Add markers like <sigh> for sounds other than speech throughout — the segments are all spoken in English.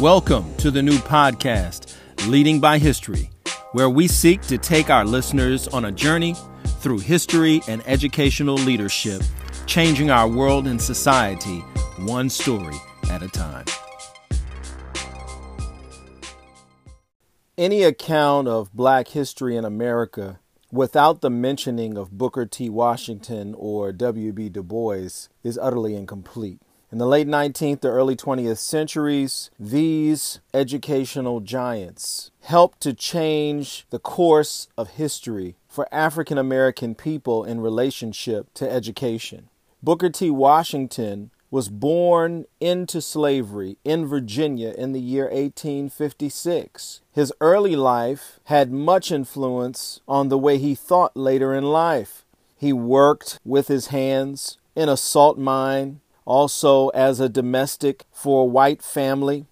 Welcome to the new podcast, Leading by History, where we seek to take our listeners on a journey through history and educational leadership, changing our world and society one story at a time. Any account of black history in America without the mentioning of Booker T. Washington or W.B. Du Bois is utterly incomplete. In the late 19th to early 20th centuries, these educational giants helped to change the course of history for African American people in relationship to education. Booker T. Washington was born into slavery in Virginia in the year 1856. His early life had much influence on the way he thought later in life. He worked with his hands in a salt mine, also as a domestic for a white family.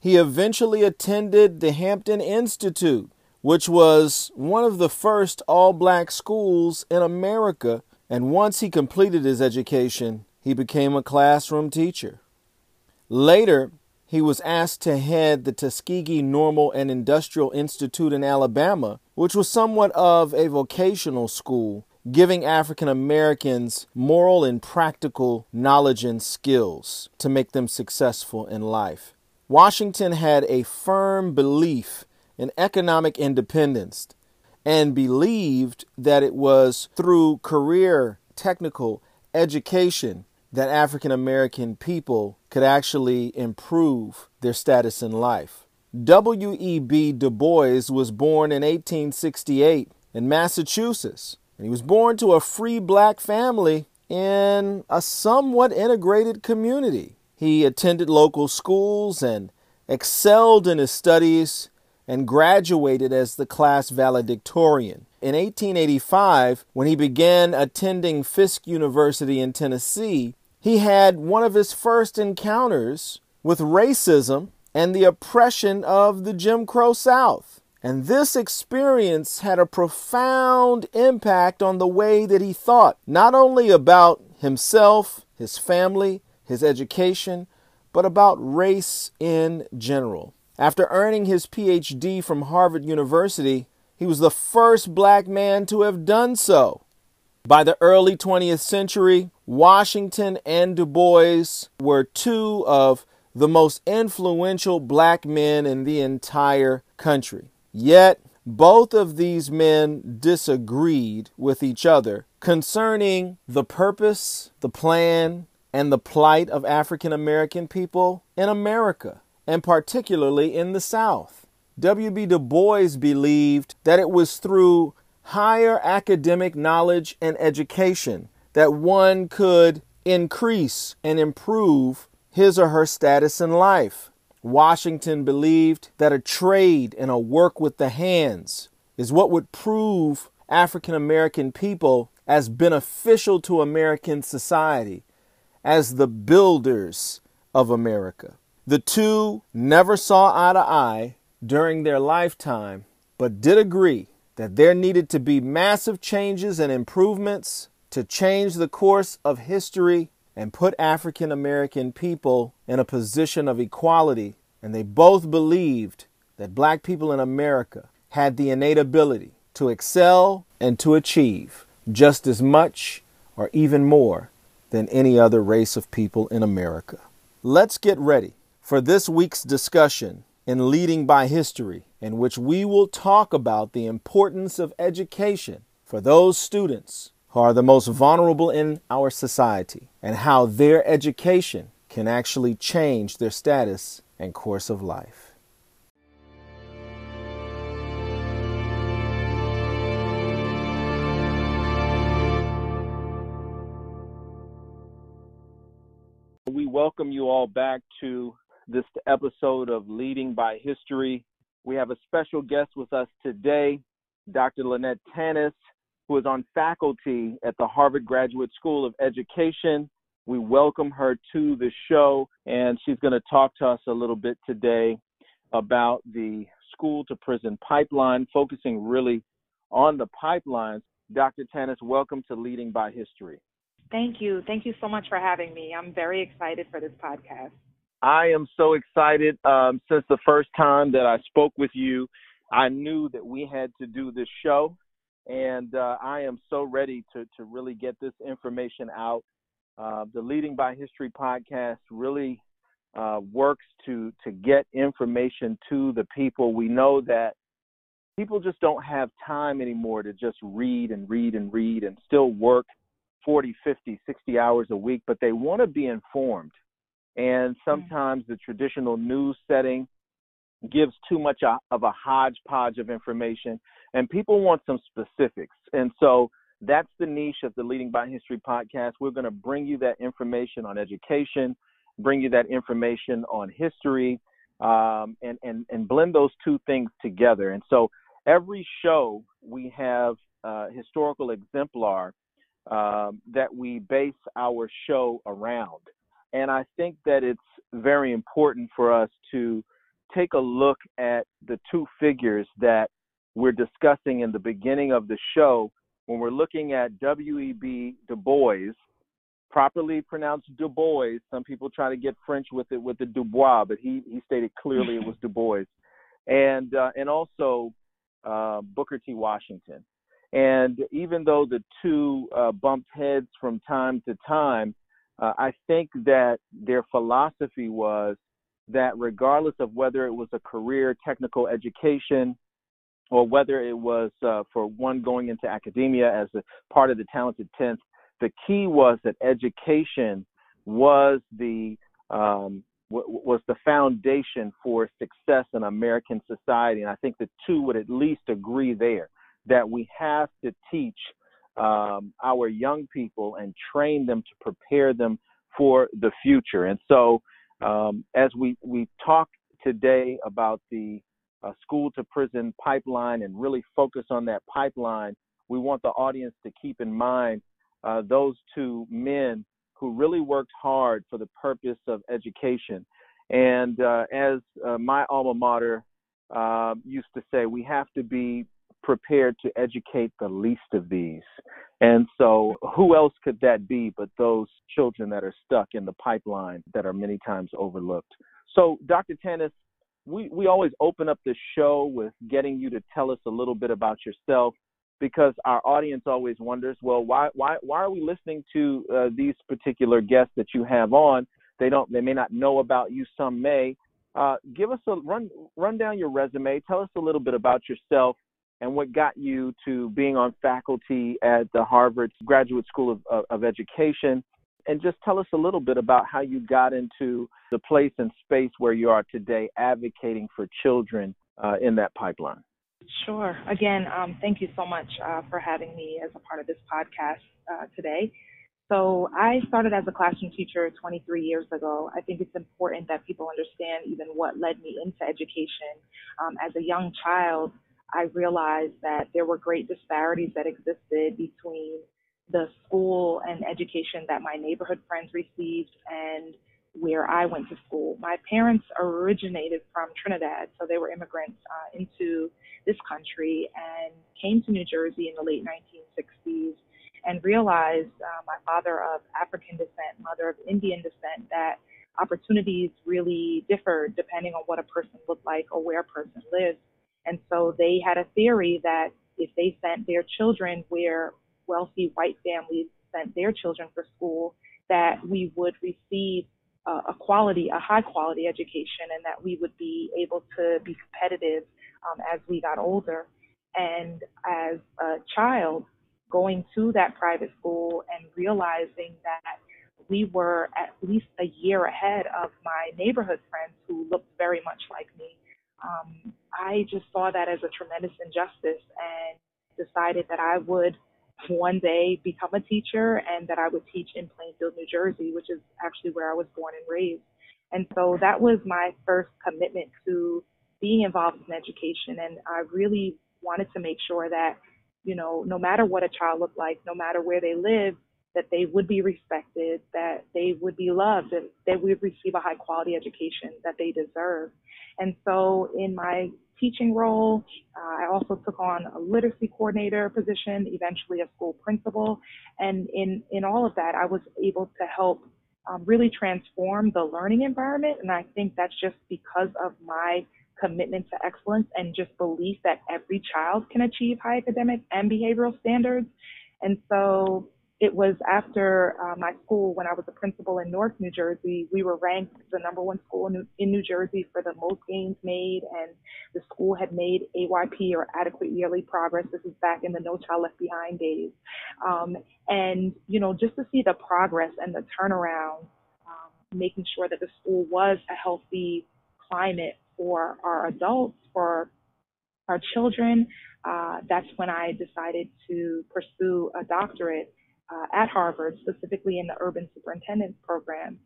He eventually attended the Hampton Institute, which was one of the first all black schools in America. And once he completed his education, he became a classroom teacher. Later, he was asked to head the Tuskegee Normal and Industrial Institute in Alabama, which was somewhat of a vocational school giving African Americans moral and practical knowledge and skills to make them successful in life. Washington had a firm belief in economic independence and believed that it was through career, technical education that African American people could actually improve their status in life. W.E.B. Du Bois was born in 1868 in Massachusetts and he was born to a free black family in a somewhat integrated community. He attended local schools and excelled in his studies and graduated as the class valedictorian. In 1885, when he began attending Fisk University in Tennessee, he had one of his first encounters with racism and the oppression of the Jim Crow South. And this experience had a profound impact on the way that he thought, not only about himself, his family, his education, but about race in general. After earning his PhD from Harvard University, he was the first black man to have done so. By the early 20th century, Washington and Du Bois were two of the most influential black men in the entire country. Yet both of these men disagreed with each other concerning the purpose, the plan, and the plight of African American people in America, and particularly in the South. W.B. Du Bois believed that it was through higher academic knowledge and education that one could increase and improve his or her status in life. Washington believed that a trade and a work with the hands is what would prove African American people as beneficial to American society, as the builders of America. The two never saw eye to eye during their lifetime, but did agree that there needed to be massive changes and improvements to change the course of history and put African American people in a position of equality. And they both believed that black people in America had the innate ability to excel and to achieve just as much or even more than any other race of people in America. Let's get ready for this week's discussion in Leading by History, in which we will talk about the importance of education for those students who are the most vulnerable in our society and how their education can actually change their status and course of life. We welcome you all back to this episode of Leading by History. We have a special guest with us today, Dr. Lynette Tannis who is on faculty at the Harvard Graduate School of Education. We welcome her to the show, and she's going to talk to us a little bit today about the school to prison pipeline, focusing really on the pipelines. Dr. Tannis, welcome to Leading by History. Thank you. Thank you so much for having me. I'm very excited for this podcast. I am so excited. Um, since the first time that I spoke with you, I knew that we had to do this show, and uh, I am so ready to to really get this information out. Uh, the Leading by History podcast really uh, works to to get information to the people. We know that people just don't have time anymore to just read and read and read and still work 40, 50, 60 hours a week, but they want to be informed. And mm-hmm. sometimes the traditional news setting gives too much of a hodgepodge of information, and people want some specifics. And so that's the niche of the Leading by History podcast. We're going to bring you that information on education, bring you that information on history, um, and, and, and blend those two things together. And so every show we have a historical exemplar um, that we base our show around. And I think that it's very important for us to take a look at the two figures that we're discussing in the beginning of the show when we're looking at W.E.B. Du Bois, properly pronounced Du Bois. Some people try to get French with it with the Dubois, but he, he stated clearly it was Du Bois. <laughs> And, uh, and also uh, Booker T. Washington. And even though the two uh, bumped heads from time to time, uh, I think that their philosophy was that regardless of whether it was a career technical education or whether it was uh, for one going into academia as a part of the talented 10th, the key was that education was the um, w- was the foundation for success in American society, and I think the two would at least agree there that we have to teach um, our young people and train them to prepare them for the future. And so, um, as we we talk today about the uh, school to prison pipeline and really focus on that pipeline, we want the audience to keep in mind uh, those two men who really worked hard for the purpose of education. And uh, as uh, my alma mater uh, used to say, we have to be prepared to educate the least of these. And so, who else could that be but those children that are stuck in the pipeline that are many times overlooked? So, Dr. Tannis, we, we always open up the show with getting you to tell us a little bit about yourself because our audience always wonders, well, why why why are we listening to uh, these particular guests that you have on? They don't they may not know about you, some may. Uh, give us a run run down your resume. Tell us a little bit about yourself and what got you to being on faculty at the Harvard Graduate School of, of, of Education. And just tell us a little bit about how you got into the place and space where you are today, advocating for children uh, in that pipeline. Sure. Again, um, thank you so much uh, for having me as a part of this podcast uh, today. So, I started as a classroom teacher 23 years ago. I think it's important that people understand even what led me into education. Um, as a young child, I realized that there were great disparities that existed between the school and education that my neighborhood friends received and where I went to school. My parents originated from Trinidad, so they were immigrants uh, into this country and came to New Jersey in the late 1960s and realized, uh, my father of African descent, mother of Indian descent, that opportunities really differed depending on what a person looked like or where a person lived. And so they had a theory that if they sent their children where wealthy white families sent their children for school, that we would receive a quality, a high quality education, and that we would be able to be competitive um, as we got older. And as a child, going to that private school and realizing that we were at least a year ahead of my neighborhood friends who looked very much like me. Um, I just saw that as a tremendous injustice and decided that I would one day become a teacher and that I would teach in Plainfield, New Jersey, which is actually where I was born and raised. And so that was my first commitment to being involved in education. And I really wanted to make sure that, you know, no matter what a child looked like, no matter where they lived, that they would be respected, that they would be loved, that they would receive a high quality education that they deserve. And so in my teaching role. Uh, I also took on a literacy coordinator position, eventually a school principal. And in, in all of that, I was able to help um, really transform the learning environment. And I think that's just because of my commitment to excellence and just belief that every child can achieve high academic and behavioral standards. And so it was after uh, my school when I was a principal in Newark, New Jersey. We were ranked the number one school in New, in New Jersey for the most gains made, and the school had made AYP or adequate yearly progress. This is back in the No Child Left Behind days, um, and you know just to see the progress and the turnaround, um, making sure that the school was a healthy climate for our adults, for our children. Uh, that's when I decided to pursue a doctorate uh, at Harvard, specifically in the urban superintendent program.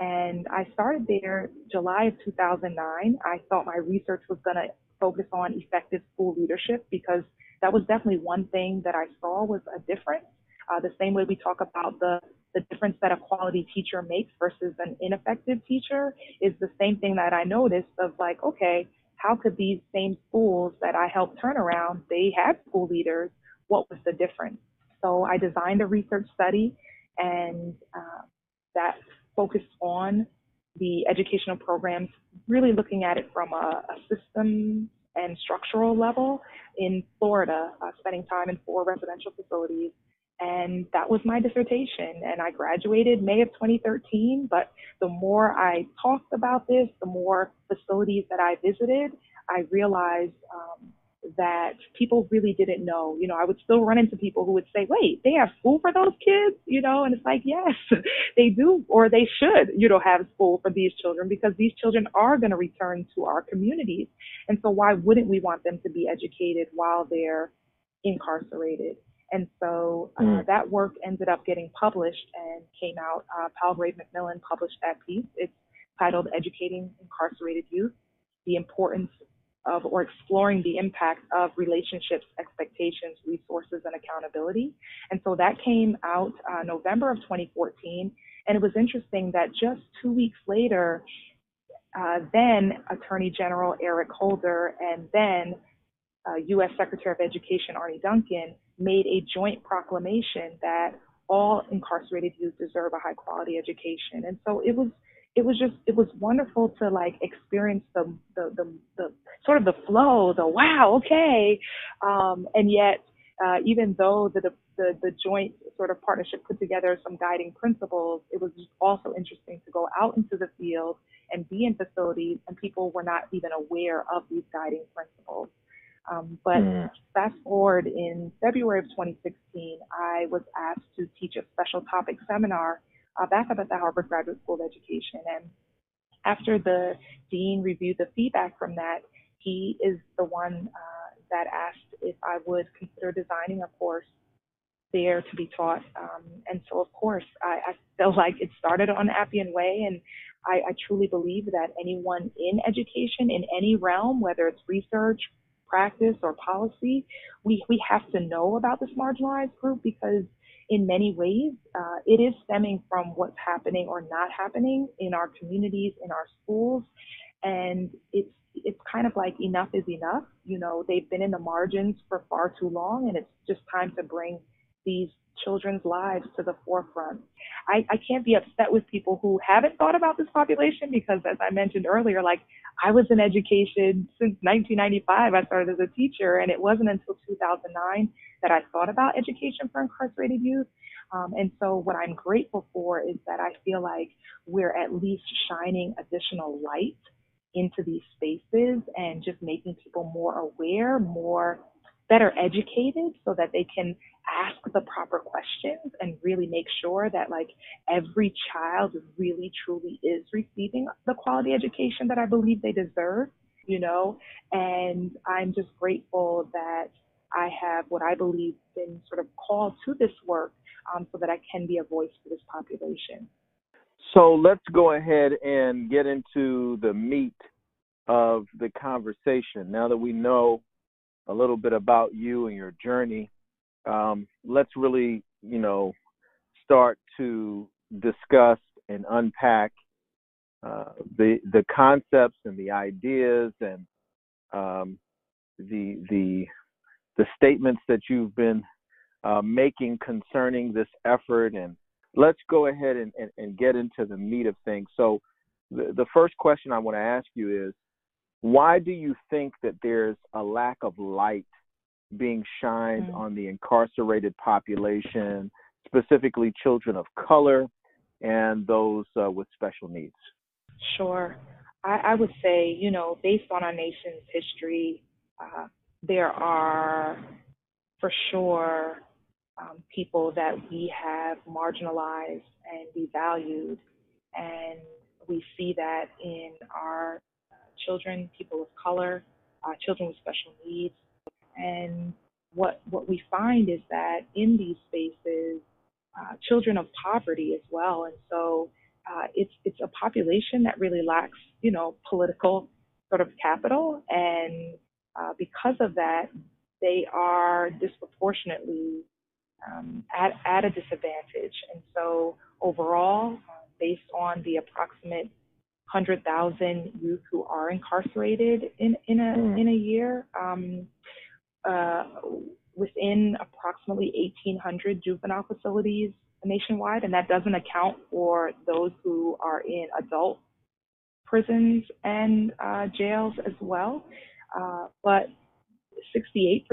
And I started there July of 2009. I thought my research was going to focus on effective school leadership because that was definitely one thing that I saw was a difference. Uh, the same way we talk about the the difference that a quality teacher makes versus an ineffective teacher is the same thing that I noticed of like, okay, how could these same schools that I helped turn around, they had school leaders, what was the difference? So I designed a research study and uh, that focused on the educational programs, really looking at it from a, a system and structural level in Florida, uh, spending time in four residential facilities. And that was my dissertation. And I graduated May of 2013. But the more I talked about this, the more facilities that I visited, I realized um, that people really didn't know. You know, I would still run into people who would say, wait, they have school for those kids, you know, and it's like, yes, <laughs> they do, or they should, you know, have school for these children because these children are going to return to our communities. And so why wouldn't we want them to be educated while they're incarcerated? And so uh, mm. that work ended up getting published and came out. Uh, Palgrave Macmillan published that piece. It's titled Educating Incarcerated Youth The Importance of or exploring the impact of relationships, expectations, resources, and accountability. And so that came out uh, November of 2014. And it was interesting that just two weeks later, uh, then Attorney General Eric Holder and then uh, U.S. Secretary of Education Arne Duncan made a joint proclamation that all incarcerated youth deserve a high quality education. And so it was it was just it was wonderful to like experience the the the, the sort of the flow, the wow, okay, um, and yet uh, even though the, the the joint sort of partnership put together some guiding principles, it was also interesting to go out into the field and be in facilities, and people were not even aware of these guiding principles. Um, but mm. fast forward in February of 2016, I was asked to teach a special topic seminar uh, back up at the Harvard Graduate School of Education. And after the dean reviewed the feedback from that, he is the one uh, that asked if I would consider designing a course there to be taught. Um, and so, of course, I, I feel like it started on Appian Way, and I, I truly believe that anyone in education, in any realm, whether it's research, practice, or policy, we, we have to know about this marginalized group because in many ways, uh, it is stemming from what's happening or not happening in our communities, in our schools, and it's it's kind of like enough is enough. You know, they've been in the margins for far too long, and it's just time to bring these children's lives to the forefront. I, I can't be upset with people who haven't thought about this population because, as I mentioned earlier, like I was in education since 1995. I started as a teacher, and it wasn't until 2009 that I thought about education for incarcerated youth. Um, and so, what I'm grateful for is that I feel like we're at least shining additional light into these spaces and just making people more aware, more better educated so that they can ask the proper questions and really make sure that like every child really truly is receiving the quality education that I believe they deserve, you know, and I'm just grateful that I have what I believe been sort of called to this work um, so that I can be a voice for this population. So let's go ahead and get into the meat of the conversation. Now that we know a little bit about you and your journey, um, let's really, you know, start to discuss and unpack uh, the the concepts and the ideas and um, the the the statements that you've been uh, making concerning this effort and let's go ahead and, and, and get into the meat of things. So, the, the first question I want to ask you is why do you think that there's a lack of light being shined mm-hmm. on the incarcerated population, specifically children of color and those uh, with special needs? Sure. I, I, would say, you know, based on our nation's history, uh, there are for sure um, people that we have marginalized and devalued. And we see that in our uh, children, people of color, uh, children with special needs. And what, what we find is that in these spaces, uh, children of poverty as well. And so uh, it's, it's a population that really lacks, you know, political sort of capital. And uh, because of that, they are disproportionately um, at, at a disadvantage. And so overall, uh, based on the approximate 100,000 youth who are incarcerated in, in, a, mm. in a year, um, uh, within approximately 1,800 juvenile facilities nationwide, and that doesn't account for those who are in adult prisons and uh, jails as well. Uh, but 68%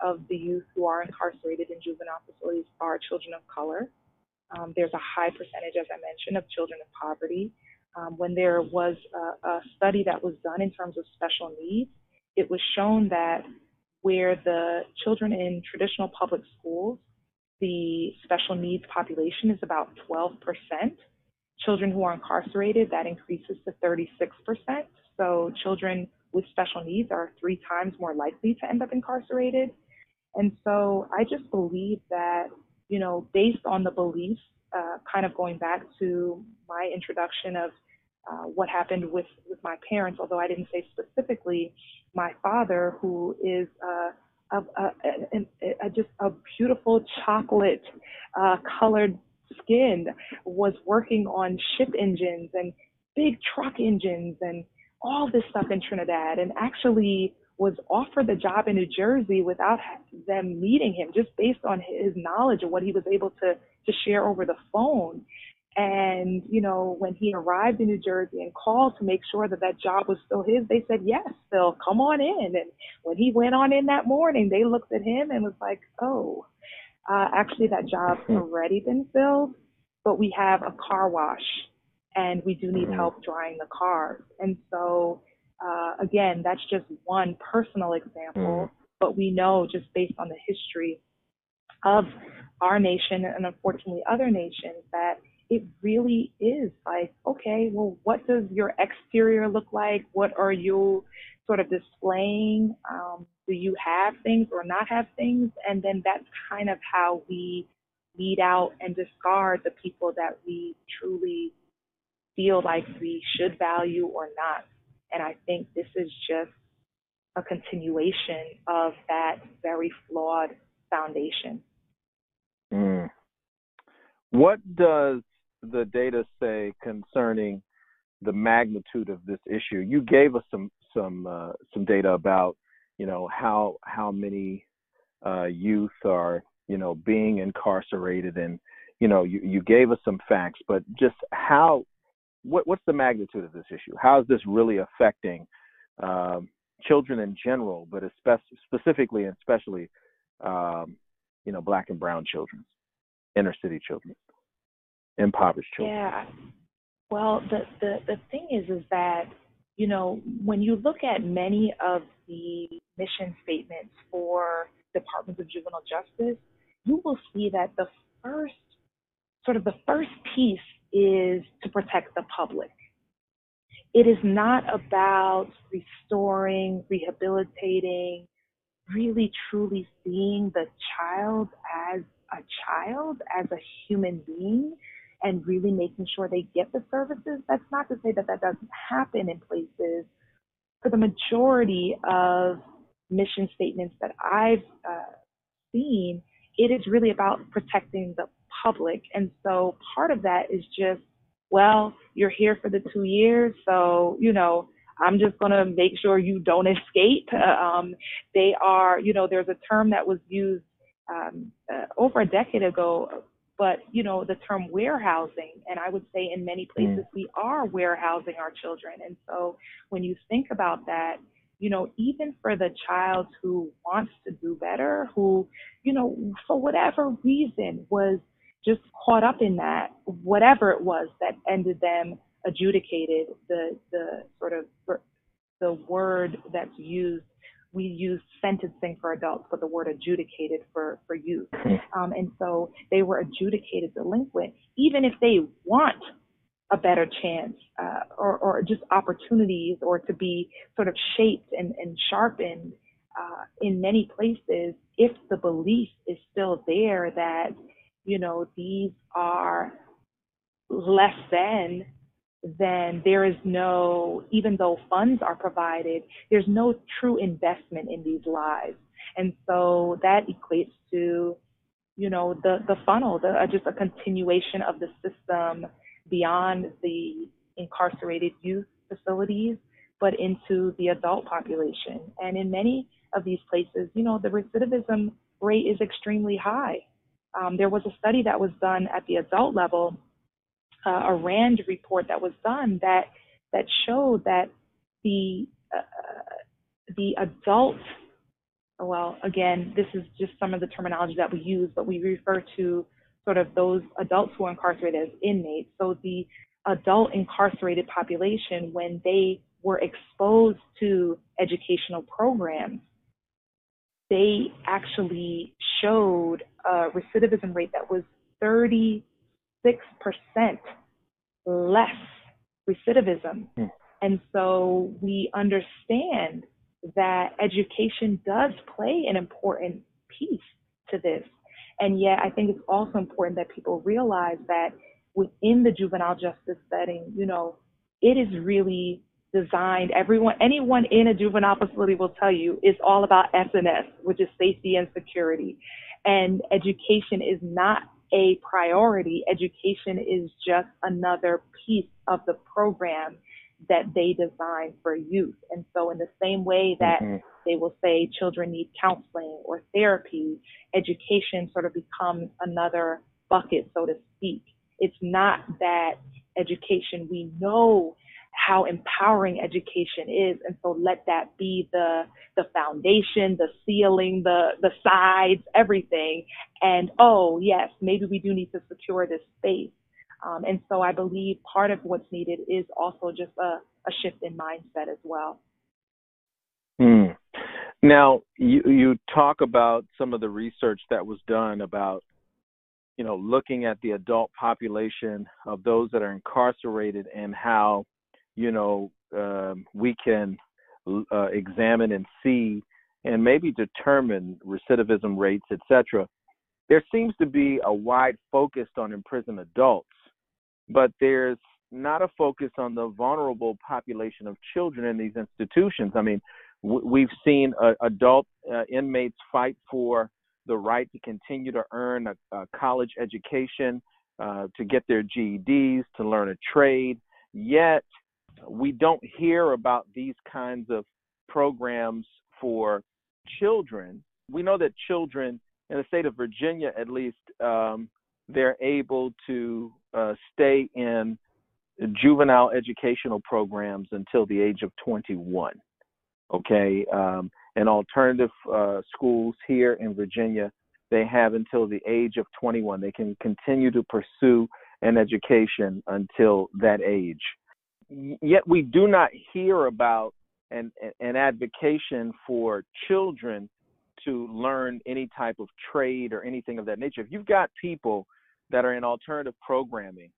of the youth who are incarcerated in juvenile facilities are children of color. Um, there's a high percentage, as I mentioned, of children in poverty. Um, when there was a, a study that was done in terms of special needs, it was shown that where the children in traditional public schools, the special needs population is about 12%. Children who are incarcerated, that increases to 36%. So children with special needs are three times more likely to end up incarcerated. And so I just believe that, you know, based on the beliefs, uh, kind of going back to my introduction of uh, what happened with, with my parents, although I didn't say specifically, my father, who is uh, a, a, a, just a beautiful chocolate uh, colored skin, was working on ship engines and big truck engines and all this stuff in Trinidad and actually was offered the job in New Jersey without them meeting him, just based on his knowledge of what he was able to to share over the phone. And you know, when he arrived in New Jersey and called to make sure that that job was still his, they said yes, Phil, come on in. And when he went on in that morning, they looked at him and was like, oh, uh, actually that job's hmm. already been filled, but we have a car wash and we do need mm-hmm. help drying the cars. And so, uh, again, that's just one personal example, mm. but we know just based on the history of our nation and unfortunately other nations that it really is like, okay, well, what does your exterior look like? What are you sort of displaying? Um, do you have things or not have things? And then that's kind of how we weed out and discard the people that we truly feel like we should value or not. And I think this is just a continuation of that very flawed foundation. Mm. What does the data say concerning the magnitude of this issue? You gave us some some uh, some data about you know how how many uh, youth are you know being incarcerated and you know you, you gave us some facts, but just how what, what's the magnitude of this issue? How is this really affecting um, children in general, but especially, specifically and especially, um, you know, black and brown children, inner city children, impoverished children? Yeah. Well, the, the, the thing is, is that, you know, when you look at many of the mission statements for departments of juvenile justice, you will see that the first, sort of the first piece is to protect the public. It is not about restoring, rehabilitating, really truly seeing the child as a child, as a human being, and really making sure they get the services. That's not to say that that doesn't happen in places. For the majority of mission statements that I've uh, seen, it is really about protecting the public. And so part of that is just, well, you're here for the two years, so, you know, I'm just going to make sure you don't <laughs> escape. Um, they are, you know, there's a term that was used um, uh, over a decade ago but you know the term warehousing and i would say in many places mm. we are warehousing our children and so when you think about that you know even for the child who wants to do better who you know for whatever reason was just caught up in that whatever it was that ended them adjudicated the the sort of the word that's used we use sentencing for adults, but the word adjudicated for, for youth. Mm-hmm. Um, and so they were adjudicated delinquent, even if they want a better chance uh, or, or just opportunities or to be sort of shaped and, and sharpened uh, in many places if the belief is still there that, you know, these are less than then there is no, even though funds are provided, there's no true investment in these lives. And so that equates to, you know, the, the funnel, the, uh, just a continuation of the system beyond the incarcerated youth facilities, but into the adult population. And in many of these places, you know, the recidivism rate is extremely high. Um, there was a study that was done at the adult level uh, a RAND report that was done that that showed that the uh, the adult well again this is just some of the terminology that we use but we refer to sort of those adults who are incarcerated as inmates. So the adult incarcerated population when they were exposed to educational programs they actually showed a recidivism rate that was 36% less recidivism. Mm. And so we understand that education does play an important piece to this. And yet, I think it's also important that people realize that within the juvenile justice setting, you know, it is really designed. Everyone, anyone in a juvenile facility will tell you it's all about S and S, which is safety and security. And education is not a priority. Education is just another piece of the program that they design for youth. And so, in the same way that mm-hmm. they will say children need counseling or therapy, education sort of becomes another bucket, so to speak. It's not that education we know how empowering education is. And so let that be the the foundation the ceiling the the sides everything. And oh yes maybe we do need to secure this space. Um, and so i believe part of what's needed is also just a, a shift in mindset as well. Hmm. now you you talk about some of the research that was done about you know looking at the adult population of those that are incarcerated and how you know, um, we can uh, examine and see and maybe determine recidivism rates, etc. There seems to be a wide focus on imprisoned adults, but there's not a focus on the vulnerable population of children in these institutions. I mean, we've seen uh, adult uh, inmates fight for the right to continue to earn a, a college education, uh, to get their GEDs, to learn a trade. Yet, we don't hear about these kinds of programs for children. We know that children in the state of Virginia, at least, um, they're able to uh, stay in juvenile educational programs until the age of 21. Okay, um, and alternative uh, schools here in Virginia, they have until the age of 21. They can continue to pursue an education until that age yet we do not hear about an, an advocacy for children to learn any type of trade or anything of that nature. If you've got people that are in alternative programming,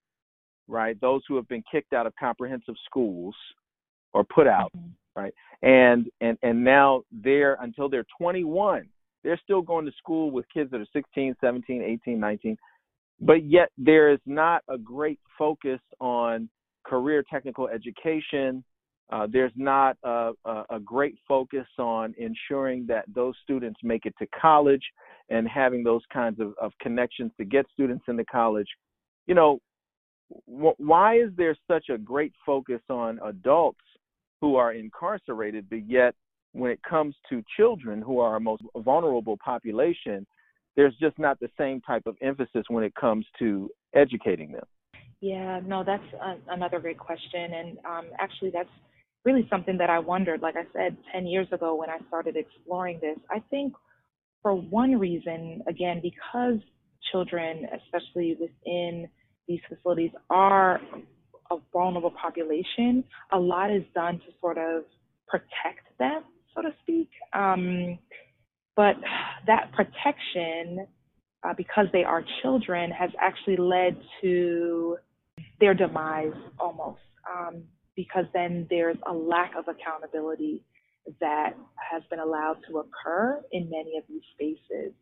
right, those who have been kicked out of comprehensive schools or put out, mm-hmm. right, and and and now they're until they're 21, they're still going to school with kids that are 16, 17, 18, 19, but yet there is not a great focus on career technical education. Uh, there's not a, a, great focus on ensuring that those students make it to college and having those kinds of, of connections to get students into college. You know, wh- why is there such a great focus on adults who are incarcerated, but yet when it comes to children who are our most vulnerable population, there's just not the same type of emphasis when it comes to educating them. Yeah, no, that's a, another great question. And um, actually, that's really something that I wondered. Like I said, 10 years ago when I started exploring this, I think for one reason, again, because children, especially within these facilities, are a vulnerable population, a lot is done to sort of protect them, so to speak. Um, but that protection, uh, because they are children, has actually led to their demise almost, um, because then there's a lack of accountability that has been allowed to occur in many of these spaces.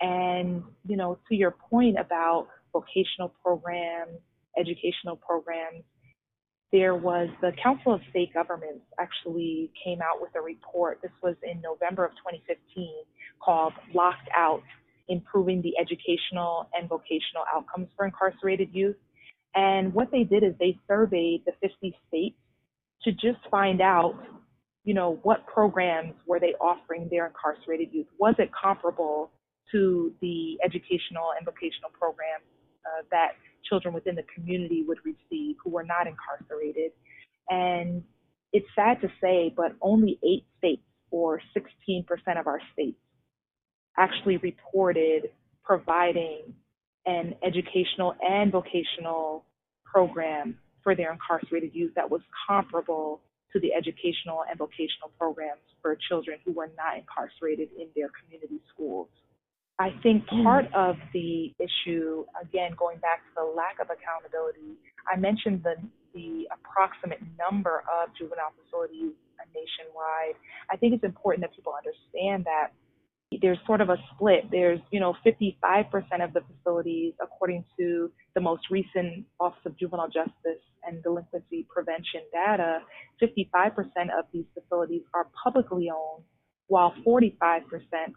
And, you know, to your point about vocational programs, educational programs, there was the Council of State Governments actually came out with a report. This was in November of 2015 called Locked Out Improving the Educational and Vocational Outcomes for Incarcerated Youth. And what they did is they surveyed the 50 states to just find out, you know, what programs were they offering their incarcerated youth? Was it comparable to the educational and vocational programs uh, that children within the community would receive who were not incarcerated. And it's sad to say, but only eight states, or 16% of our states, actually reported providing an educational and vocational program for their incarcerated youth that was comparable to the educational and vocational programs for children who were not incarcerated in their community schools. I think mm. part of the issue, again, going back to the lack of accountability, I mentioned the the approximate number of juvenile facilities nationwide. I think it's important that people understand that there's sort of a split. There's, you know, 55% of the facilities, according to the most recent Office of Juvenile Justice and Delinquency Prevention data, 55% of these facilities are publicly owned while 45%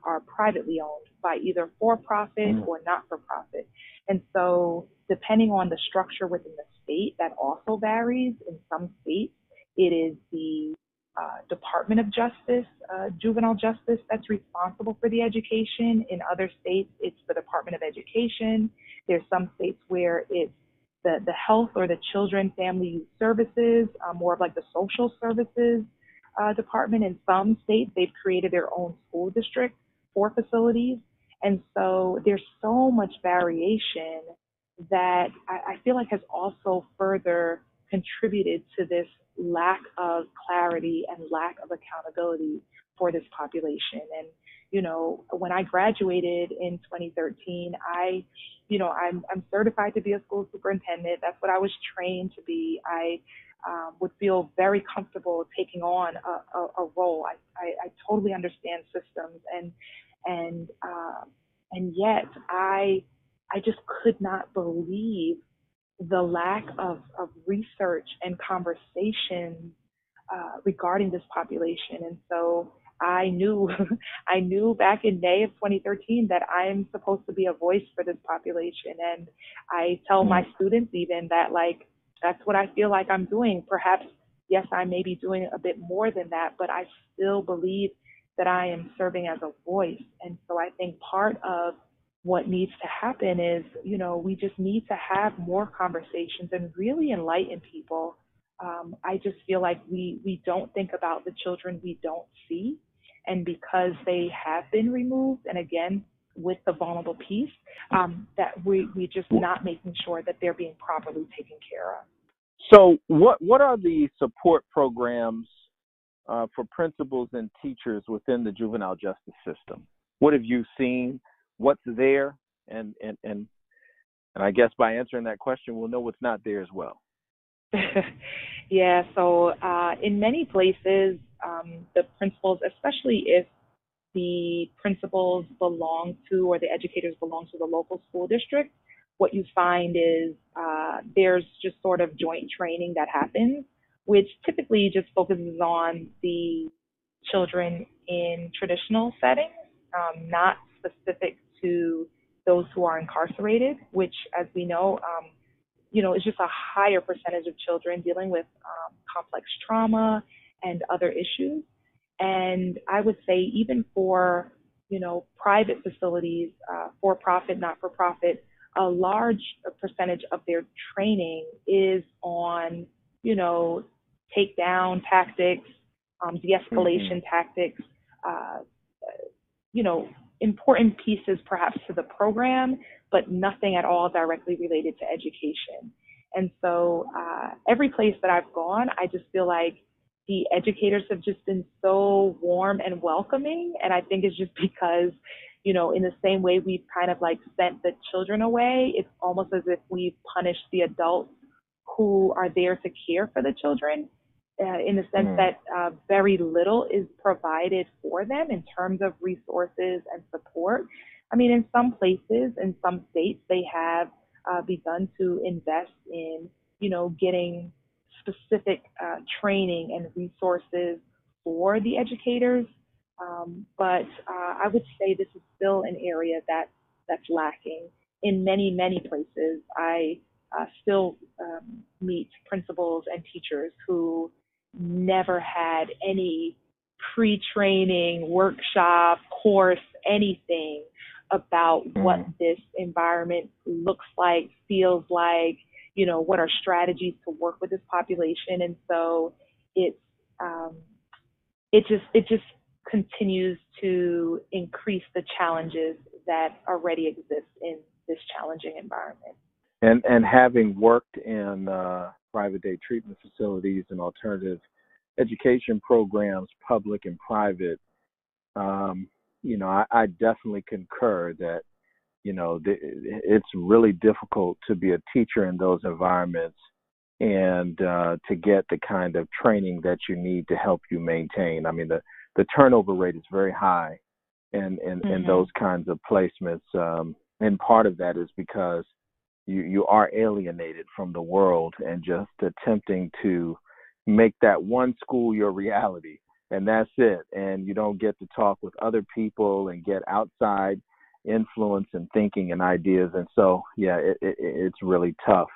are privately owned by either for profit mm. or not for profit. And so, depending on the structure within the state, that also varies. In some states, it is the uh, Department of Justice, uh, juvenile justice, that's responsible for the education. In other states, it's the Department of Education. There's some states where it's the, the health or the children family services, uh, more of like the social services uh, department. In some states, they've created their own school district for facilities. And so there's so much variation that I, I feel like has also further contributed to this lack of clarity and lack of accountability for this population. And, you know, when I graduated in 2013, I, you know, I'm, I'm certified to be a school superintendent. That's what I was trained to be. I um, would feel very comfortable taking on a, a, a role. I, I, I, totally understand systems and and uh, and yet I I just could not believe the lack of, of research and conversation uh, regarding this population. And so I knew <laughs> I knew back in May of 2013 that I'm supposed to be a voice for this population. And I tell my mm-hmm. students even that like that's what I feel like I'm doing. Perhaps, yes, I may be doing a bit more than that, but I still believe that I am serving as a voice. And so I think part of what needs to happen is, you know, we just need to have more conversations and really enlighten people. Um, I just feel like we we don't think about the children we don't see, and because they have been removed, and again, with the vulnerable piece, um, that we we just not making sure that they're being properly taken care of. So, what what are the support programs uh, for principals and teachers within the juvenile justice system? What have you seen? What's there? And and and and I guess by answering that question, we'll know what's not there as well. <laughs> yeah. So, uh, in many places, um, the principals, especially if the principals belong to or the educators belong to the local school district, what you find is uh, there's just sort of joint training that happens, which typically just focuses on the children in traditional settings, um, not specific to those who are incarcerated, which, as we know, um, you know, is just a higher percentage of children dealing with um, complex trauma and other issues. And I would say even for you know, private facilities, uh, for profit, not for profit, a large percentage of their training is on, you know, takedown tactics, um, de-escalation mm-hmm. tactics, uh, you know, important pieces perhaps to the program, but nothing at all directly related to education. And so uh, every place that I've gone, I just feel like the educators have just been so warm and welcoming. And I think it's just <laughs> because, you know, in the same way we've kind of like sent the children away, it's almost as if we've punished the adults who are there to care for the children. Uh, in the sense mm. that uh, very little is provided for them in terms of resources and support. I mean, in some places, in some states, they have uh, begun to invest in, you know, getting specific uh, training and resources for the educators. Um, but uh, I would say this is still an area that that's lacking. In many, many places, I uh, still um, meet principals and teachers who never had any pre-training, workshop, course, anything about what mm. this environment looks like, feels like, you know, what are strategies to work with this population. And so it's, um, it just, it just continues to increase the challenges that already exist in this challenging environment. And, and having worked in uh, private day treatment facilities and alternative education programs, public and private, um, you know, I, I definitely concur that you know it's really difficult to be a teacher in those environments and uh, to get the kind of training that you need to help you maintain. I mean, the the turnover rate is very high in in, mm-hmm. in those kinds of placements, um, and part of that is because you you are alienated from the world and just attempting to make that one school your reality and that's it. And you don't get to talk with other people and get outside influence and thinking and ideas. And so yeah it, it, it's really tough.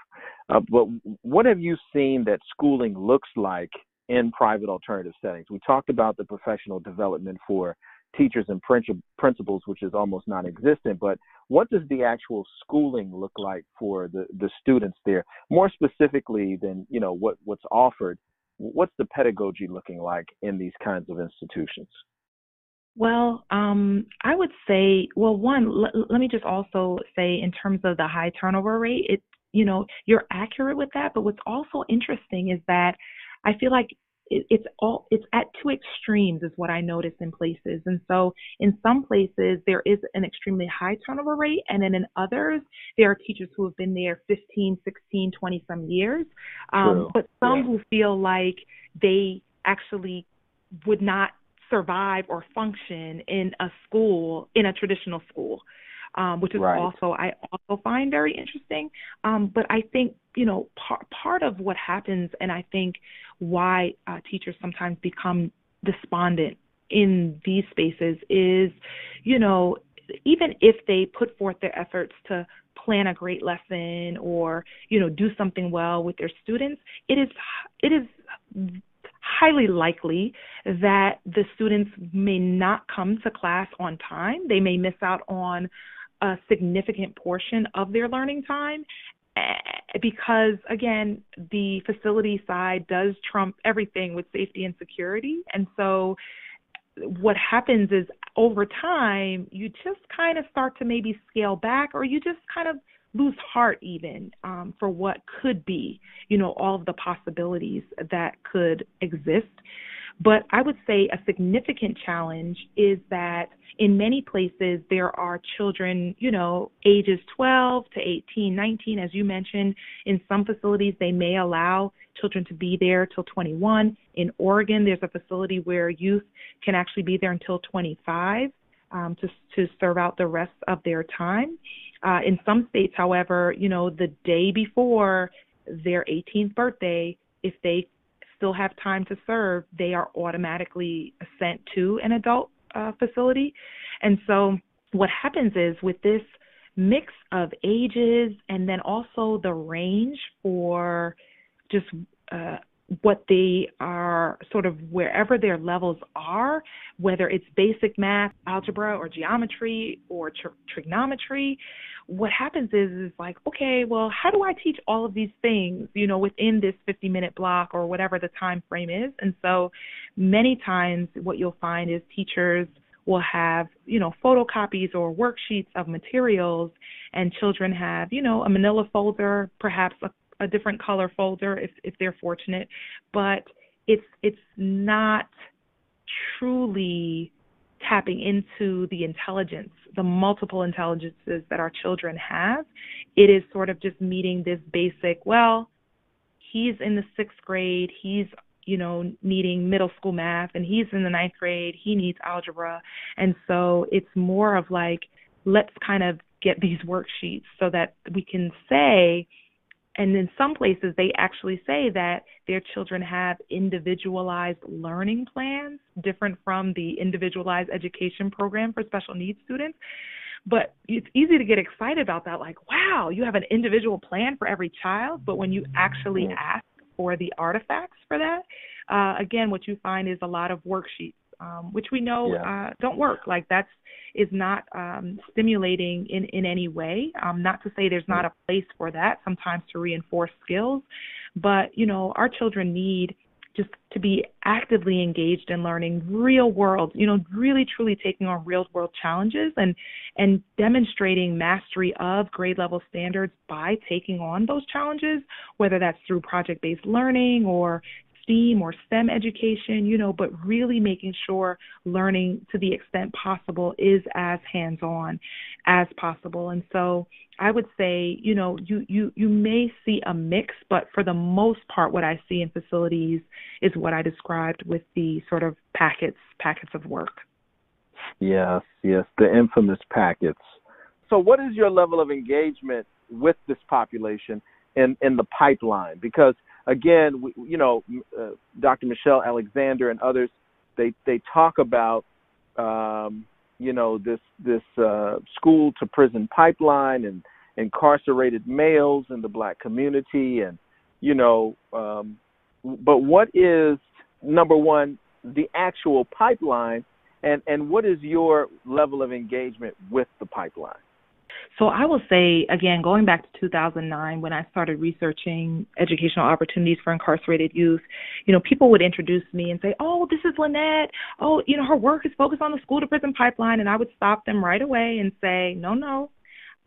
Uh, but what have you seen that schooling looks like in private alternative settings? We talked about the professional development for teachers and principals which is almost non-existent but what does the actual schooling look like for the, the students there more specifically than you know what what's offered what's the pedagogy looking like in these kinds of institutions? Well, um, I would say, well, one, l- let me just also say, in terms of the high turnover rate, it, you know, you're accurate with that. But what's also interesting is that I feel like it, it's all it's at two extremes is what I notice in places. And so in some places there is an extremely high turnover rate and then in others there are teachers who have been there 15, 16, 20 some years. Um, but some yeah. who feel like they actually would not survive or function in a school in a traditional school um, which is right. also I also find very interesting. Um, but I think you know part part of what happens, and I think why uh, teachers sometimes become despondent in these spaces is, you know, even if they put forth their efforts to plan a great lesson or you know do something well with their students, it is it is highly likely that the students may not come to class on time. They may miss out on a significant portion of their learning time eh, because again the facility side does trump everything with safety and security. And so what happens is over time you just kind of start to maybe scale back or you just kind of lose heart even um, for what could be you know all of the possibilities that could exist but I would say a significant challenge is that in many places there are children, you know, ages 12 to 18, 19, as you mentioned. In some facilities, they may allow children to be there till 21. In Oregon, there's a facility where youth can actually be there until 25 um, to, to serve out the rest of their time. Uh, in some states, however, you know, the day before their 18th birthday, if they still have time to serve, they are automatically sent to an adult uh, facility. And so what happens is with this mix of ages and then also the range for just uh, what they are sort of wherever their levels are, whether it's basic math, algebra, or geometry, or tr- trigonometry. What happens is, is like, okay, well, how do I teach all of these things, you know, within this 50 minute block or whatever the time frame is? And so many times what you'll find is teachers will have, you know, photocopies or worksheets of materials and children have, you know, a manila folder, perhaps a a different color folder if if they're fortunate, but it's it's not truly tapping into the intelligence, the multiple intelligences that our children have. It is sort of just meeting this basic, well, he's in the sixth grade, he's you know, needing middle school math and he's in the ninth grade, he needs algebra. And so it's more of like, let's kind of get these worksheets so that we can say, and in some places, they actually say that their children have individualized learning plans, different from the individualized education program for special needs students. But it's easy to get excited about that, like, wow, you have an individual plan for every child. But when you actually ask for the artifacts for that, uh, again, what you find is a lot of worksheets um, which we know yeah. uh, don't work. Like that's is not um, stimulating in in any way. Um, not to say there's not a place for that. Sometimes to reinforce skills, but you know our children need just to be actively engaged in learning real world you know really truly taking on real world challenges and and demonstrating mastery of grade level standards by taking on those challenges whether that's through project based learning or STEAM or STEM education, you know, but really making sure learning to the extent possible is as hands on as possible. And so I would say, you know, you, you, you may see a mix, but for the most part, what I see in facilities is what I described with the sort of packets, packets of work. Yes, yes, the infamous packets. So, what is your level of engagement with this population in, in the pipeline? Because again, we, you know, uh, Dr. Michelle Alexander and others, they they talk about, um, you know, this this uh, school to prison pipeline and incarcerated males in the black community, and you know, um, but what is number one the actual pipeline, and and what is your level of engagement with the pipeline? So I will say again, going back to 2009 when I started researching educational opportunities for incarcerated youth, you know, people would introduce me and say, "Oh, this is Lynette. Oh, you know, her work is focused on the school to prison pipeline," and I would stop them right away and say, "No, no."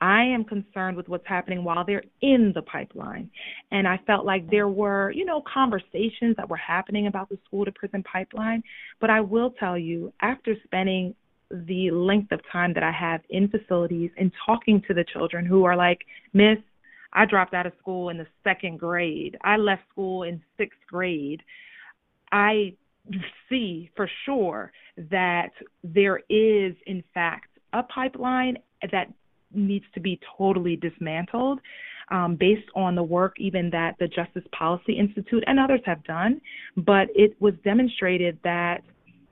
I am concerned with what's happening while they're in the pipeline. And I felt like there were, you know, conversations that were happening about the school to prison pipeline. But I will tell you, after spending the length of time that I have in facilities and talking to the children who are like, Miss, I dropped out of school in the second grade. I left school in sixth grade. I see for sure that there is, in fact, a pipeline that needs to be totally dismantled um, based on the work even that the Justice Policy Institute and others have done. But it was demonstrated that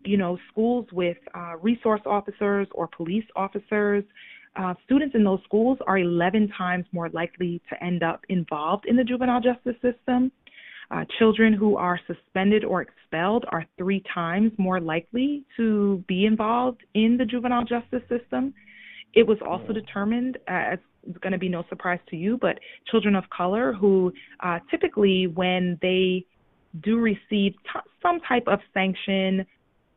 you know, schools with uh, resource officers or police officers, uh, students in those schools are 11 times more likely to end up involved in the juvenile justice system. Uh, children who are suspended or expelled are three times more likely to be involved in the juvenile justice system. It was also determined, as it's going to be no surprise to you, but children of color who uh, typically, when they do receive t- some type of sanction,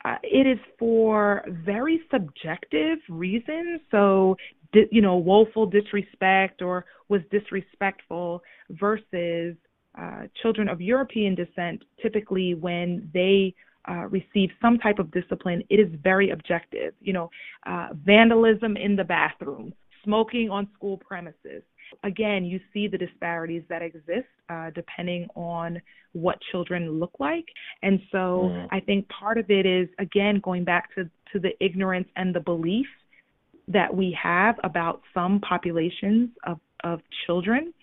uh, it is for very subjective reasons. So, di- you know, woeful disrespect or was disrespectful versus uh, children of European descent, typically when they uh, receive some type of discipline, it is very objective. You know, uh, vandalism in the bathroom, smoking on school premises, again, you see the disparities that exist uh, depending on what children look like. And so mm. I think part of it is, again, going back to, to the ignorance and the belief that we have about some populations of, of children.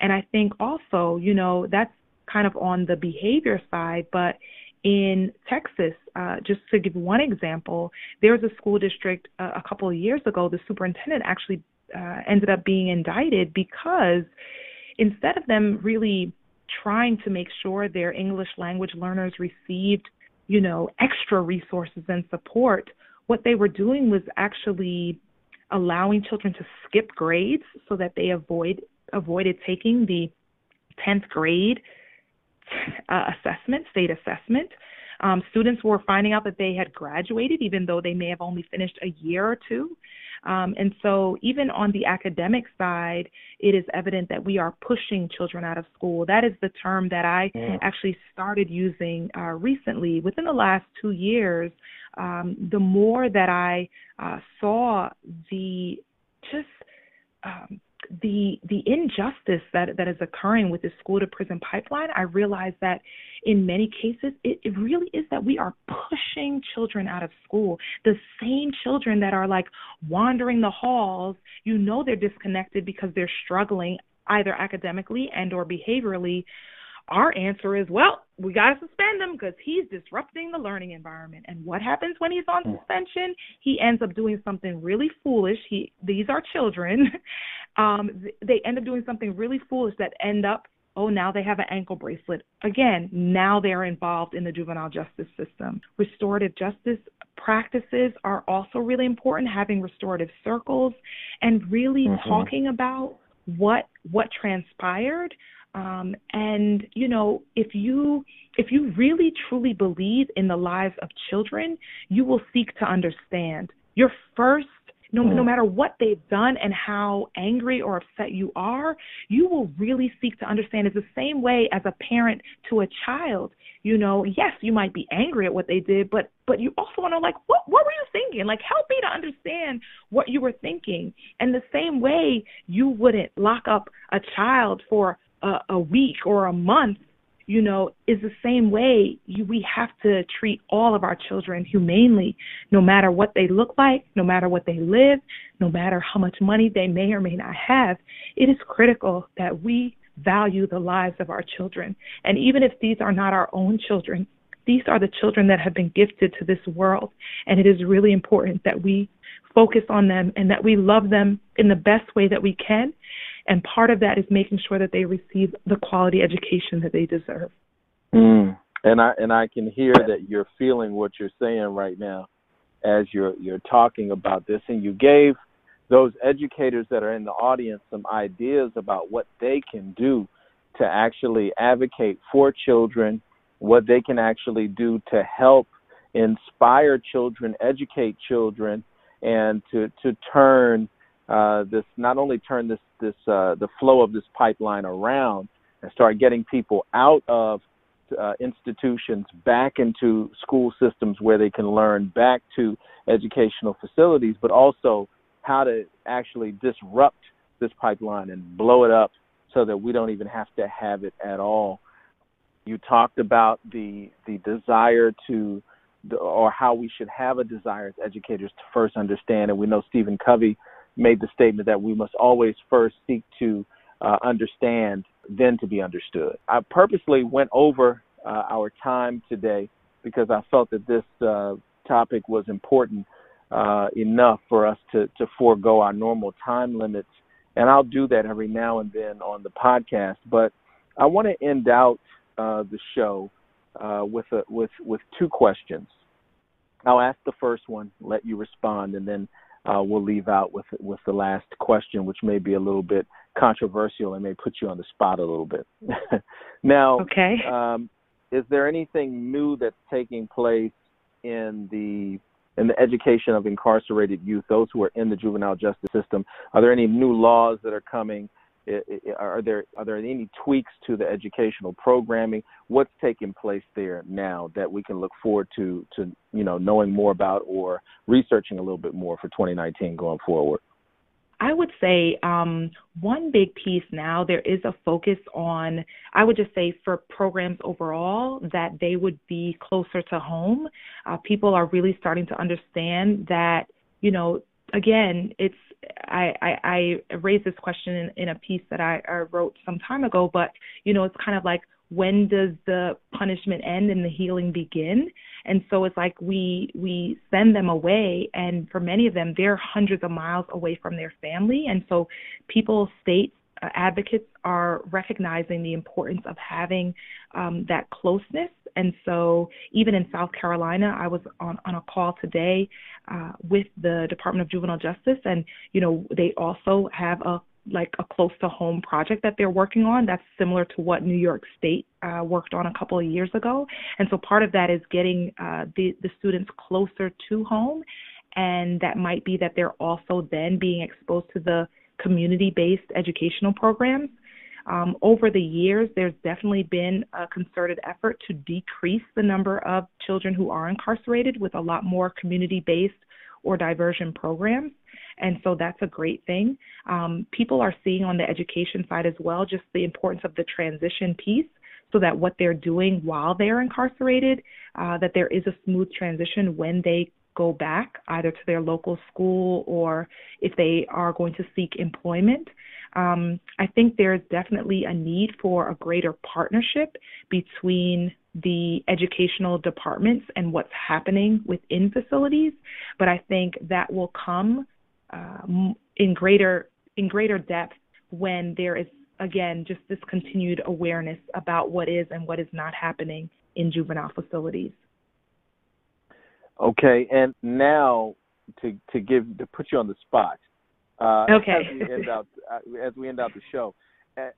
And I think also, you know, that's kind of on the behavior side, but in Texas, uh, just to give one example, there was a school district uh, a couple of years ago. The superintendent actually uh, ended up being indicted because instead of them really trying to make sure their English language learners received, you know, extra resources and support, what they were doing was actually allowing children to skip grades so that they avoid avoided taking the 10th grade uh, assessment, state assessment. Um, students were finding out that they had graduated, even though they may have only finished a year or two. Um, and so, even on the academic side, it is evident that we are pushing children out of school. That is the term that I mm. actually started using uh, recently, within the last two years. Um, the more that I uh, saw the just um, the the injustice that that is occurring with the school to prison pipeline, I realize that in many cases it, it really is that we are pushing children out of school. The same children that are like wandering the halls, you know they're disconnected because they're struggling either academically and or behaviorally our answer is, well, we got to suspend him because he's disrupting the learning environment. And what happens when he's on hmm. suspension? He ends up doing something really foolish. He these are children. <laughs> um, they end up doing something really foolish that end up oh now they have an ankle bracelet again now they're involved in the juvenile justice system restorative justice practices are also really important having restorative circles and really mm-hmm. talking about what what transpired um, and you know, if you if you really truly believe in the lives of children, you will seek to understand. Your first no, no mm. matter what they've done and how angry or upset you are, you will really seek to understand. It's the same way as a parent to a child. You know, yes, you might be angry at what they did, but but you also want to like, what what were you thinking? Like, help me to understand what you were thinking. And the same way, you wouldn't lock up a child for a, a week or a month, you know, is the same way you, we have to treat all of our children humanely, no matter what they look like, no matter what they live, no matter how much money they may or may not have. It is critical that we value the lives of our children. And even if these are not our own children, these are the children that have been gifted to this world. And it is really important that we focus on them and that we love them in the best way that we can and part of that is making sure that they receive the quality education that they deserve. Mm. And I and I can hear that you're feeling what you're saying right now as you're you're talking about this and you gave those educators that are in the audience some ideas about what they can do to actually advocate for children, what they can actually do to help inspire children, educate children, and to to turn uh, this not only turn this this uh, the flow of this pipeline around and start getting people out of uh, institutions back into school systems where they can learn back to educational facilities, but also how to actually disrupt this pipeline and blow it up so that we don't even have to have it at all. You talked about the the desire to or how we should have a desire as educators to first understand and we know Stephen Covey made the statement that we must always first seek to uh, understand, then to be understood. I purposely went over uh, our time today because I felt that this uh, topic was important uh, enough for us to, to forego our normal time limits. And I'll do that every now and then on the podcast. But I want to end out uh, the show uh, with a, with with two questions. I'll ask the first one, let you respond, and then uh, we'll leave out with with the last question, which may be a little bit controversial and may put you on the spot a little bit. <laughs> now, okay. Um, is there anything new that's taking place in the in the education of incarcerated youth, those who are in the juvenile justice system? Are there any new laws that are coming? Are there are there any tweaks to the educational programming? What's taking place there now that we can look forward to to you know knowing more about or researching a little bit more for 2019 going forward? I would say um, one big piece now, there is a focus on, I would just say for programs overall, that they would be closer to home. Uh, people are really starting to understand that, you know, again, it's I, I, I raised this question in, in a piece that I, I wrote some time ago, but you know, it's kind of like when does the punishment end and the healing begin? And so it's like we we send them away, and for many of them, they're hundreds of miles away from their family, and so people state uh, advocates are recognizing the importance of having um, that closeness. And so, even in South Carolina, I was on, on a call today uh, with the Department of Juvenile Justice, and you know they also have a like a close to home project that they're working on that's similar to what New York State uh, worked on a couple of years ago. And so part of that is getting uh, the the students closer to home, and that might be that they're also then being exposed to the community based educational programs. Um, over the years, there's definitely been a concerted effort to decrease the number of children who are incarcerated with a lot more community based or diversion programs. And so that's a great thing. Um, people are seeing on the education side as well just the importance of the transition piece so that what they're doing while they're incarcerated, uh, that there is a smooth transition when they go back either to their local school or if they are going to seek employment. Um, I think there's definitely a need for a greater partnership between the educational departments and what's happening within facilities, but I think that will come uh, in greater in greater depth when there is again just this continued awareness about what is and what is not happening in juvenile facilities. Okay, and now to to give to put you on the spot. Uh, okay. As we end out uh, as we end out the show,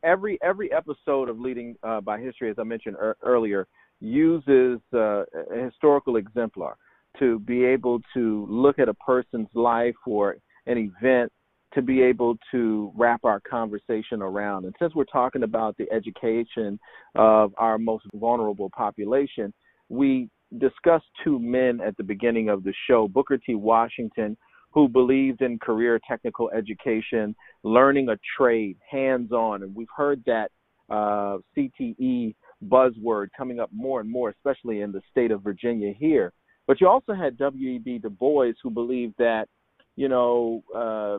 every every episode of Leading uh, by History, as I mentioned er- earlier, uses uh, a historical exemplar to be able to look at a person's life or an event to be able to wrap our conversation around. And since we're talking about the education of our most vulnerable population, we discussed two men at the beginning of the show Booker T. Washington, who believed in career technical education, learning a trade, hands on. And we've heard that uh, CTE buzzword coming up more and more, especially in the state of Virginia here. But you also had W.E.B. Du Bois, who believed that, you know, uh,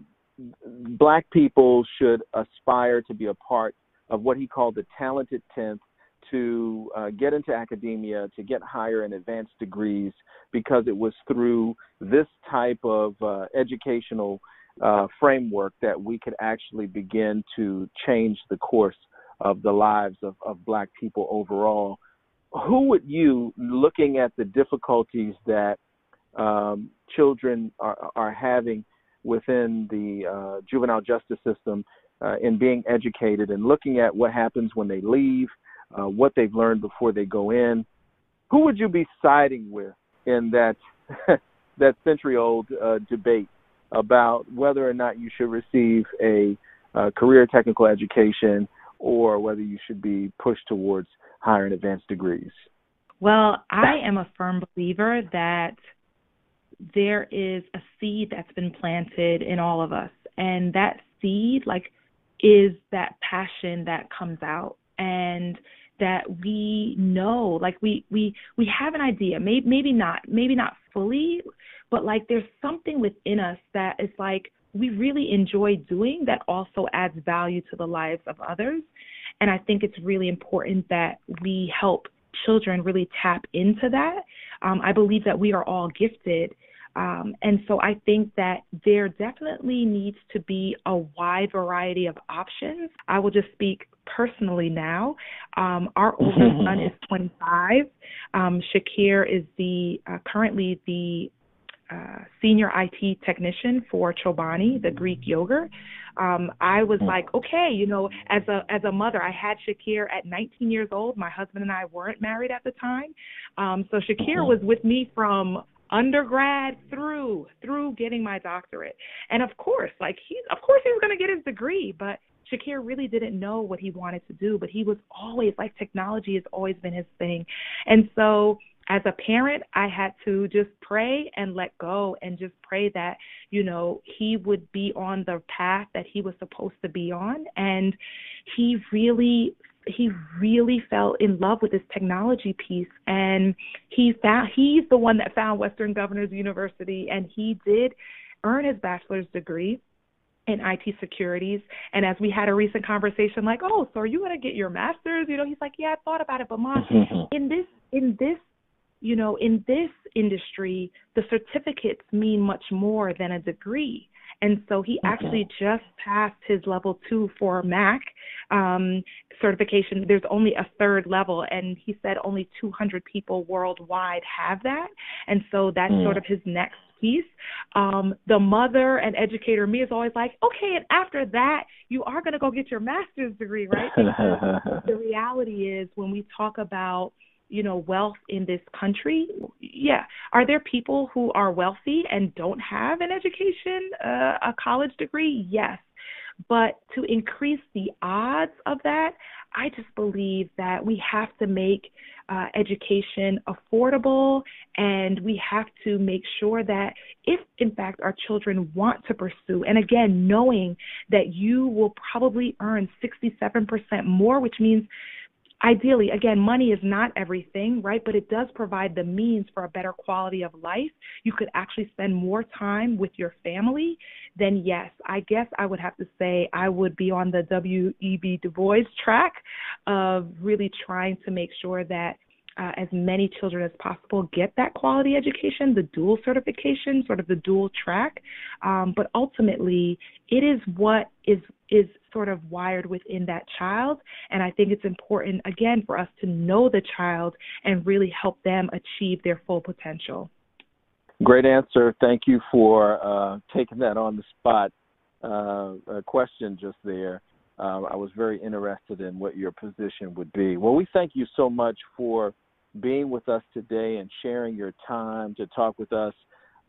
black people should aspire to be a part of what he called the talented 10th to uh, get into academia, to get higher and advanced degrees, because it was through this type of uh, educational uh, framework that we could actually begin to change the course of the lives of, of black people overall. Who would you, looking at the difficulties that um, children are, are having within the uh, juvenile justice system uh, in being educated and looking at what happens when they leave, uh, what they've learned before they go in. Who would you be siding with in that <laughs> that century-old uh, debate about whether or not you should receive a uh, career technical education or whether you should be pushed towards higher and advanced degrees? Well, I am a firm believer that there is a seed that's been planted in all of us, and that seed, like, is that passion that comes out and that we know like we we we have an idea maybe maybe not maybe not fully but like there's something within us that is like we really enjoy doing that also adds value to the lives of others. And i think it's really important that we help children really tap into that. Um, i believe that we are all gifted um, and so I think that there definitely needs to be a wide variety of options. I will just speak personally now. Um, our oldest son <laughs> is 25. Um, Shakir is the uh, currently the uh, senior IT technician for Chobani, the Greek yogurt. Um, I was like, okay, you know, as a as a mother, I had Shakir at 19 years old. My husband and I weren't married at the time, um, so Shakir was with me from undergrad through through getting my doctorate. And of course, like he of course he was going to get his degree, but Shakir really didn't know what he wanted to do, but he was always like technology has always been his thing. And so as a parent, I had to just pray and let go and just pray that, you know, he would be on the path that he was supposed to be on. And he really he really fell in love with this technology piece and he found he's the one that found Western Governors University and he did earn his bachelor's degree in IT securities. And as we had a recent conversation, like, oh, so are you going to get your master's? You know, he's like, yeah, I thought about it, but mom, mm-hmm. in this, in this, you know, in this industry, the certificates mean much more than a degree. And so he actually just passed his level two for MAC um, certification. There's only a third level, and he said only 200 people worldwide have that. And so that's mm. sort of his next piece. Um, the mother and educator me is always like, okay, and after that, you are going to go get your master's degree, right? <laughs> the reality is when we talk about you know wealth in this country yeah. Are there people who are wealthy and don't have an education uh, a college degree? Yes. But to increase the odds of that i just believe that we have to make uh, education affordable and we have to make sure that if in fact our children want to pursue and again knowing that you will probably earn 67% more which means ideally, again, money is not everything, right? But it does provide the means for a better quality of life. You could actually spend more time with your family. Then, yes, I guess I would have to say I would be on the W.E.B. Du Bois track of really trying to make sure that uh, as many children as possible get that quality education, the dual certification, sort of the dual track. Um, but ultimately, it is what is is sort of wired within that child, and I think it's important again for us to know the child and really help them achieve their full potential. Great answer. Thank you for uh, taking that on the spot uh, question just there. Uh, I was very interested in what your position would be. Well, we thank you so much for being with us today and sharing your time to talk with us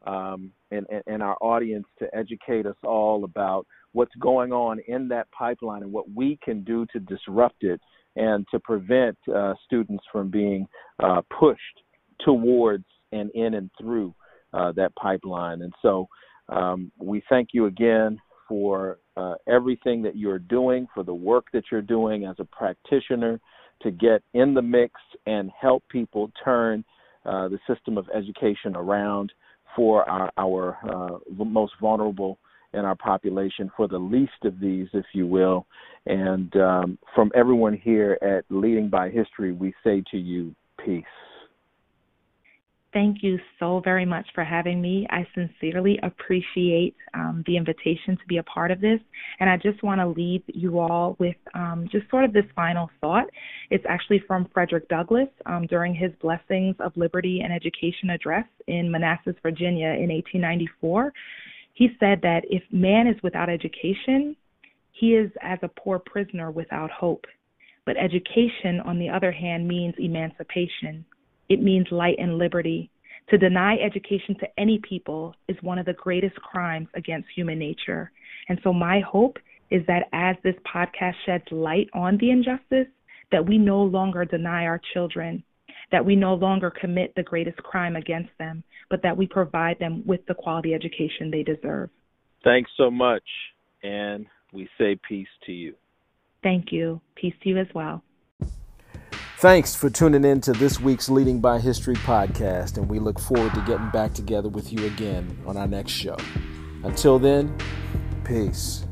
um, and, and, and, our audience to educate us all about what's going on in that pipeline and what we can do to disrupt it and to prevent uh, students from being uh, pushed towards and in and through uh, that pipeline. And so um, we thank you again for uh, everything that you're doing, for the work that you're doing as a practitioner to get in the mix and help people turn uh, the system of education around for our, our uh, most vulnerable in our population, for the least of these, if you will. And um, from everyone here at Leading by History, we say to you, peace. Thank you so very much for having me. I sincerely appreciate um, the invitation to be a part of this. And I just want to leave you all with um, just sort of this final thought. It's actually from Frederick Douglass um, during his Blessings of Liberty and Education address in Manassas, Virginia in 1894. He said that if man is without education, he is as a poor prisoner without hope. But education, on the other hand, means emancipation it means light and liberty. To deny education to any people is one of the greatest crimes against human nature. And so, my hope is that as this podcast sheds light on the injustice, that we no longer deny our children, that we no longer commit the greatest crime against them, but that we provide them with the quality education they deserve. Thanks so much. And we say peace to you. Thank you. Peace to you as well. Thanks for tuning in to this week's Leading by History podcast, and we look forward to getting back together with you again on our next show. Until then, peace.